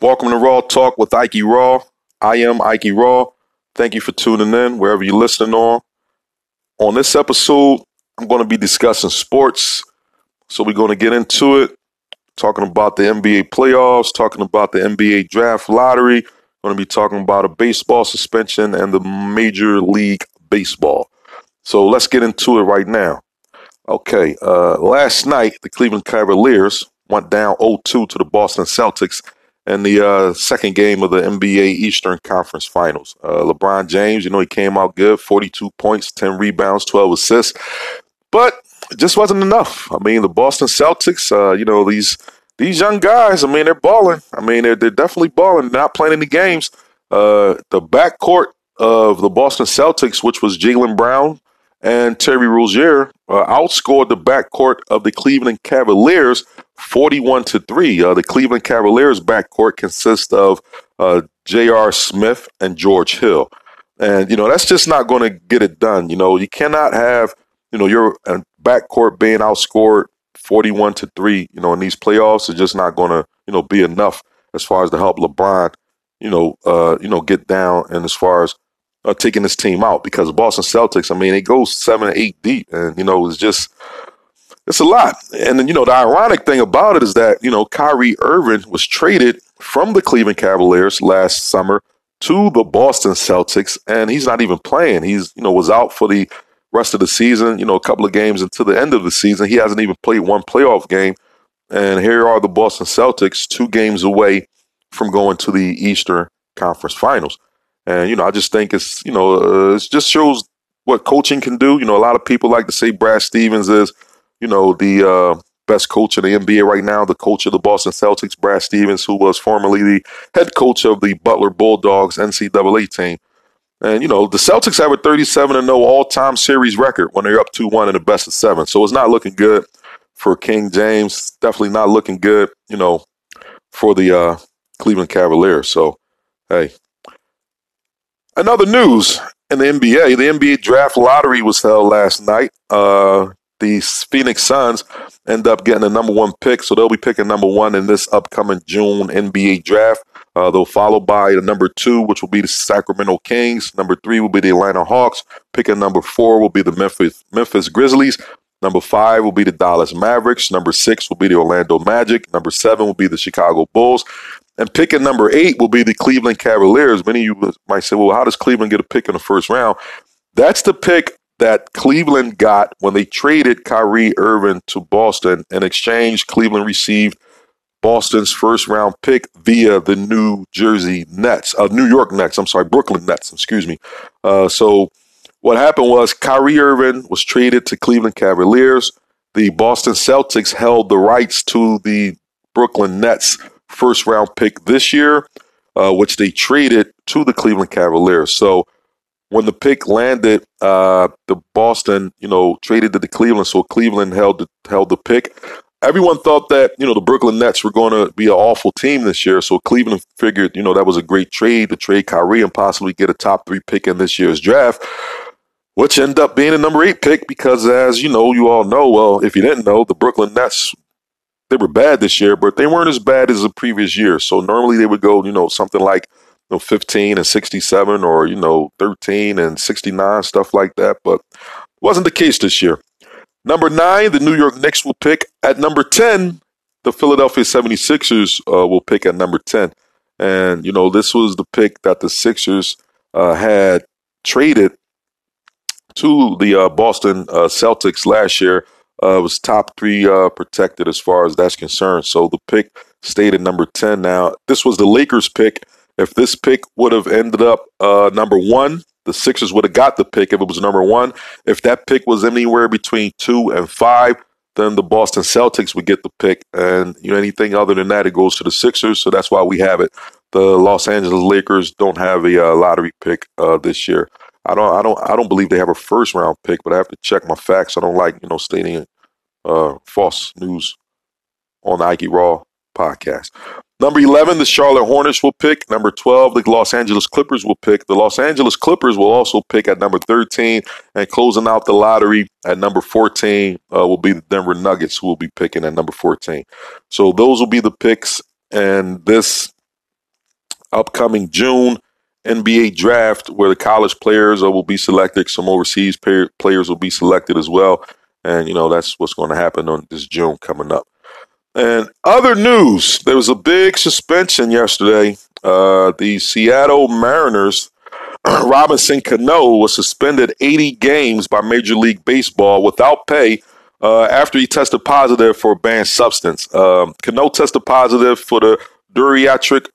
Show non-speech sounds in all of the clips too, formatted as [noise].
Welcome to Raw Talk with Ike Raw. I am Ike Raw. Thank you for tuning in wherever you're listening on. On this episode, I'm going to be discussing sports. So we're going to get into it, talking about the NBA playoffs, talking about the NBA draft lottery. Going to be talking about a baseball suspension and the Major League Baseball. So let's get into it right now. Okay, uh, last night the Cleveland Cavaliers went down 0-2 to the Boston Celtics in the uh, second game of the NBA Eastern Conference Finals. Uh, LeBron James, you know, he came out good 42 points, 10 rebounds, 12 assists, but it just wasn't enough. I mean, the Boston Celtics, uh, you know, these these young guys, I mean, they're balling. I mean, they're, they're definitely balling, not playing any games. Uh, the backcourt of the Boston Celtics, which was Jaylen Brown, and Terry Rozier uh, outscored the backcourt of the Cleveland Cavaliers 41 to 3. Uh, the Cleveland Cavaliers backcourt consists of uh, J.R. Smith and George Hill. And, you know, that's just not going to get it done. You know, you cannot have, you know, your uh, backcourt being outscored 41 to 3, you know, in these playoffs is just not going to, you know, be enough as far as to help LeBron, you know, uh, you know, get down and as far as uh, taking this team out because Boston Celtics, I mean, it goes seven, eight deep, and you know, it's just it's a lot. And then, you know, the ironic thing about it is that you know Kyrie Irving was traded from the Cleveland Cavaliers last summer to the Boston Celtics, and he's not even playing. He's you know was out for the rest of the season. You know, a couple of games until the end of the season. He hasn't even played one playoff game. And here are the Boston Celtics, two games away from going to the Eastern Conference Finals. And you know, I just think it's you know uh, it just shows what coaching can do. You know, a lot of people like to say Brad Stevens is you know the uh, best coach in the NBA right now, the coach of the Boston Celtics, Brad Stevens, who was formerly the head coach of the Butler Bulldogs NCAA team. And you know, the Celtics have a 37 and 0 all-time series record when they're up 2-1 in the best of 7. So it's not looking good for King James, definitely not looking good, you know, for the uh, Cleveland Cavaliers. So, hey, Another news in the NBA, the NBA draft lottery was held last night. Uh, the Phoenix Suns end up getting the number one pick, so they'll be picking number one in this upcoming June NBA draft. Uh, they'll follow by the number two, which will be the Sacramento Kings. Number three will be the Atlanta Hawks. Picking number four will be the Memphis Memphis Grizzlies. Number five will be the Dallas Mavericks. Number six will be the Orlando Magic. Number seven will be the Chicago Bulls. And pick at number eight will be the Cleveland Cavaliers. Many of you might say, well, how does Cleveland get a pick in the first round? That's the pick that Cleveland got when they traded Kyrie Irving to Boston. In exchange, Cleveland received Boston's first round pick via the New Jersey Nets, uh, New York Nets. I'm sorry, Brooklyn Nets. Excuse me. Uh, so what happened was Kyrie Irving was traded to Cleveland Cavaliers. The Boston Celtics held the rights to the Brooklyn Nets first round pick this year, uh, which they traded to the Cleveland Cavaliers. So when the pick landed, uh, the Boston, you know, traded to the Cleveland, so Cleveland held the, held the pick. Everyone thought that you know the Brooklyn Nets were going to be an awful team this year, so Cleveland figured you know that was a great trade to trade Kyrie and possibly get a top three pick in this year's draft, which ended up being a number eight pick because, as you know, you all know, well, if you didn't know, the Brooklyn Nets they were bad this year, but they weren't as bad as the previous year. So normally they would go, you know, something like know, 15 and 67 or, you know, 13 and 69, stuff like that. But wasn't the case this year. Number nine, the New York Knicks will pick. At number 10, the Philadelphia 76ers uh, will pick at number 10. And, you know, this was the pick that the Sixers uh, had traded to the uh, Boston uh, Celtics last year uh, was top three uh, protected as far as that's concerned. So the pick stayed at number 10. Now, this was the Lakers pick. If this pick would have ended up uh, number one, the Sixers would have got the pick if it was number one. If that pick was anywhere between two and five, then the Boston Celtics would get the pick. And you know, anything other than that, it goes to the Sixers. So that's why we have it. The Los Angeles Lakers don't have a uh, lottery pick uh, this year. I don't, I don't, I don't believe they have a first round pick, but I have to check my facts. I don't like, you know, stating uh, false news on the Ike Raw podcast. Number 11, the Charlotte Hornets will pick. Number 12, the Los Angeles Clippers will pick. The Los Angeles Clippers will also pick at number 13. And closing out the lottery at number 14 uh, will be the Denver Nuggets, who will be picking at number 14. So those will be the picks. And this upcoming June NBA draft where the college players will be selected. Some overseas players will be selected as well. And, you know, that's what's going to happen on this June coming up. And other news, there was a big suspension yesterday. Uh, the Seattle Mariners, [clears throat] Robinson Cano, was suspended 80 games by Major League Baseball without pay uh, after he tested positive for a banned substance. Um, Cano tested positive for the duriatric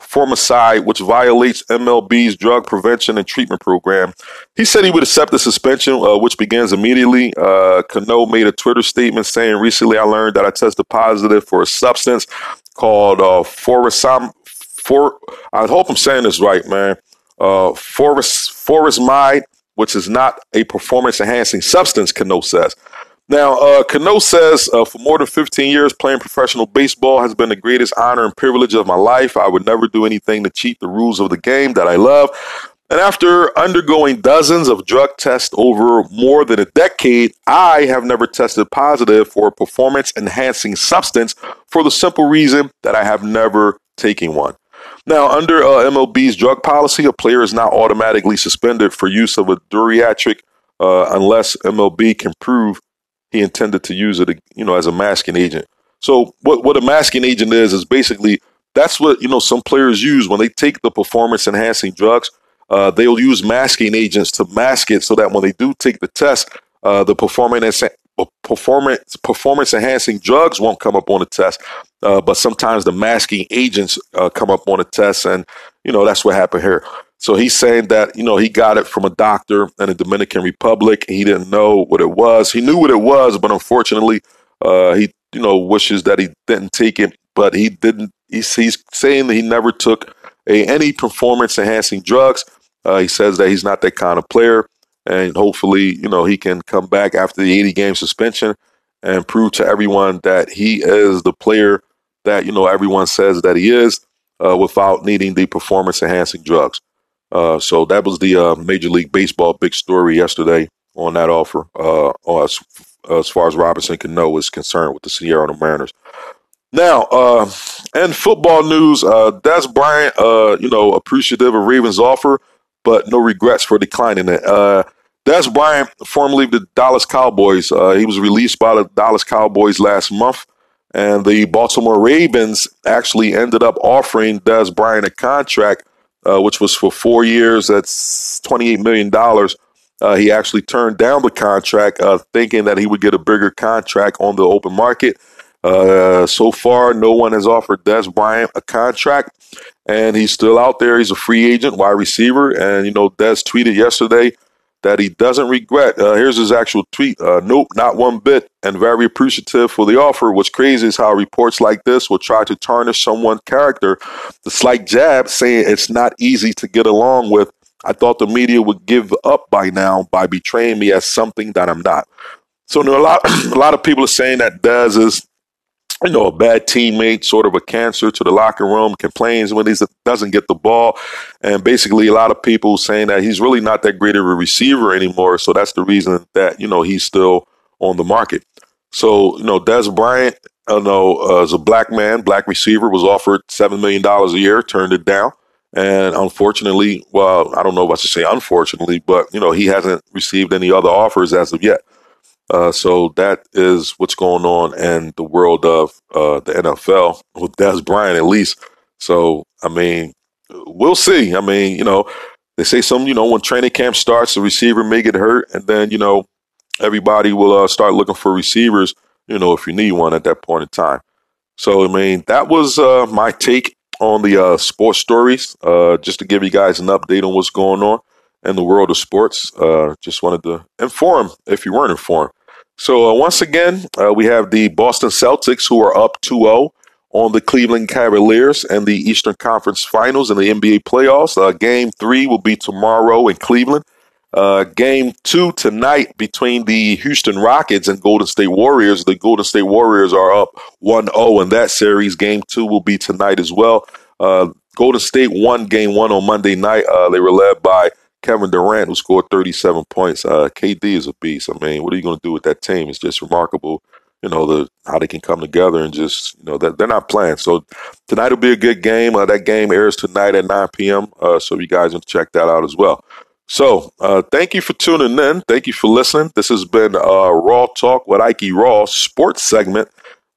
formicide, which violates MLB's drug prevention and treatment program. He said he would accept the suspension, uh, which begins immediately. Uh, Cano made a Twitter statement saying, "Recently, I learned that I tested positive for a substance called uh, Forisam. For I hope I'm saying this right, man. Uh, Forest Furosemide, which is not a performance enhancing substance." Cano says. Now, uh, Cano says, uh, for more than 15 years, playing professional baseball has been the greatest honor and privilege of my life. I would never do anything to cheat the rules of the game that I love. And after undergoing dozens of drug tests over more than a decade, I have never tested positive for a performance enhancing substance for the simple reason that I have never taken one. Now, under uh, MLB's drug policy, a player is not automatically suspended for use of a duriatric uh, unless MLB can prove he intended to use it, you know, as a masking agent. So what what a masking agent is is basically that's what you know some players use when they take the performance enhancing drugs. Uh, they'll use masking agents to mask it so that when they do take the test, uh, the performance performance performance enhancing drugs won't come up on the test. Uh, but sometimes the masking agents uh, come up on the test, and you know that's what happened here. So he's saying that, you know, he got it from a doctor in the Dominican Republic. He didn't know what it was. He knew what it was, but unfortunately, uh, he, you know, wishes that he didn't take it, but he didn't. He's, he's saying that he never took a, any performance enhancing drugs. Uh, he says that he's not that kind of player. And hopefully, you know, he can come back after the 80 game suspension and prove to everyone that he is the player that, you know, everyone says that he is uh, without needing the performance enhancing drugs. Uh, so that was the uh, Major League Baseball big story yesterday on that offer, uh, as, as far as Robinson Cano is concerned with the Seattle Mariners. Now, uh, in football news, uh, Dez Bryant, uh, you know, appreciative of Ravens' offer, but no regrets for declining it. Uh, Dez Bryant, formerly the Dallas Cowboys, uh, he was released by the Dallas Cowboys last month, and the Baltimore Ravens actually ended up offering Dez Bryant a contract uh, which was for four years. That's $28 million. Uh, he actually turned down the contract, uh, thinking that he would get a bigger contract on the open market. Uh, so far, no one has offered Dez Bryant a contract, and he's still out there. He's a free agent, wide receiver. And, you know, Dez tweeted yesterday that he doesn't regret. Uh, here's his actual tweet. Uh, nope, not one bit, and very appreciative for the offer. What's crazy is how reports like this will try to tarnish someone's character. The slight jab saying it's not easy to get along with. I thought the media would give up by now by betraying me as something that I'm not. So, you know, a lot, [clears throat] a lot of people are saying that Dez is you know, a bad teammate, sort of a cancer to the locker room, complains when he doesn't get the ball. And basically, a lot of people saying that he's really not that great of a receiver anymore. So that's the reason that, you know, he's still on the market. So, you know, Dez Bryant, you know, uh, as a black man, black receiver, was offered $7 million a year, turned it down. And unfortunately, well, I don't know what to say unfortunately, but, you know, he hasn't received any other offers as of yet. Uh, so that is what's going on in the world of uh, the NFL with Dez Bryant, at least. So, I mean, we'll see. I mean, you know, they say some, you know, when training camp starts, the receiver may get hurt, and then, you know, everybody will uh, start looking for receivers, you know, if you need one at that point in time. So, I mean, that was uh, my take on the uh, sports stories, uh, just to give you guys an update on what's going on in the world of sports. just wanted to inform if you weren't informed. So uh, once again, uh, we have the Boston Celtics who are up 2-0 on the Cleveland Cavaliers and the Eastern Conference Finals in the NBA playoffs. Uh, game three will be tomorrow in Cleveland. Uh, game two tonight between the Houston Rockets and Golden State Warriors. The Golden State Warriors are up 1-0 in that series. Game two will be tonight as well. Uh, Golden State won game one on Monday night. Uh, they were led by Kevin Durant, who scored 37 points. Uh, KD is a beast. I mean, what are you going to do with that team? It's just remarkable you know the how they can come together and just you know that they're not playing. So tonight will be a good game. Uh, that game airs tonight at 9 p.m. Uh, so you guys can check that out as well. So uh, thank you for tuning in. Thank you for listening. This has been uh, Raw Talk with Ike Raw sports segment.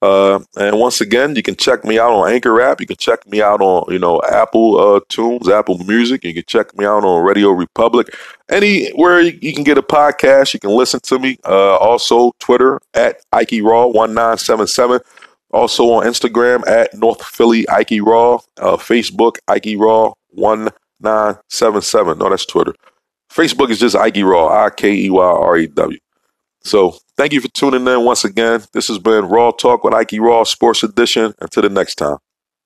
Uh, and once again, you can check me out on Anchor app. You can check me out on, you know, Apple uh, Tunes, Apple Music. You can check me out on RadioPublic. Anywhere you can get a podcast, you can listen to me. Uh, also, Twitter at Ike Raw 1977. Also on Instagram at North Philly Ike Raw. Uh, Facebook Ike Raw 1977. No, that's Twitter. Facebook is just Ike Raw, I K E Y R E W. So thank you for tuning in once again. This has been Raw Talk with Ike Raw Sports Edition. Until the next time.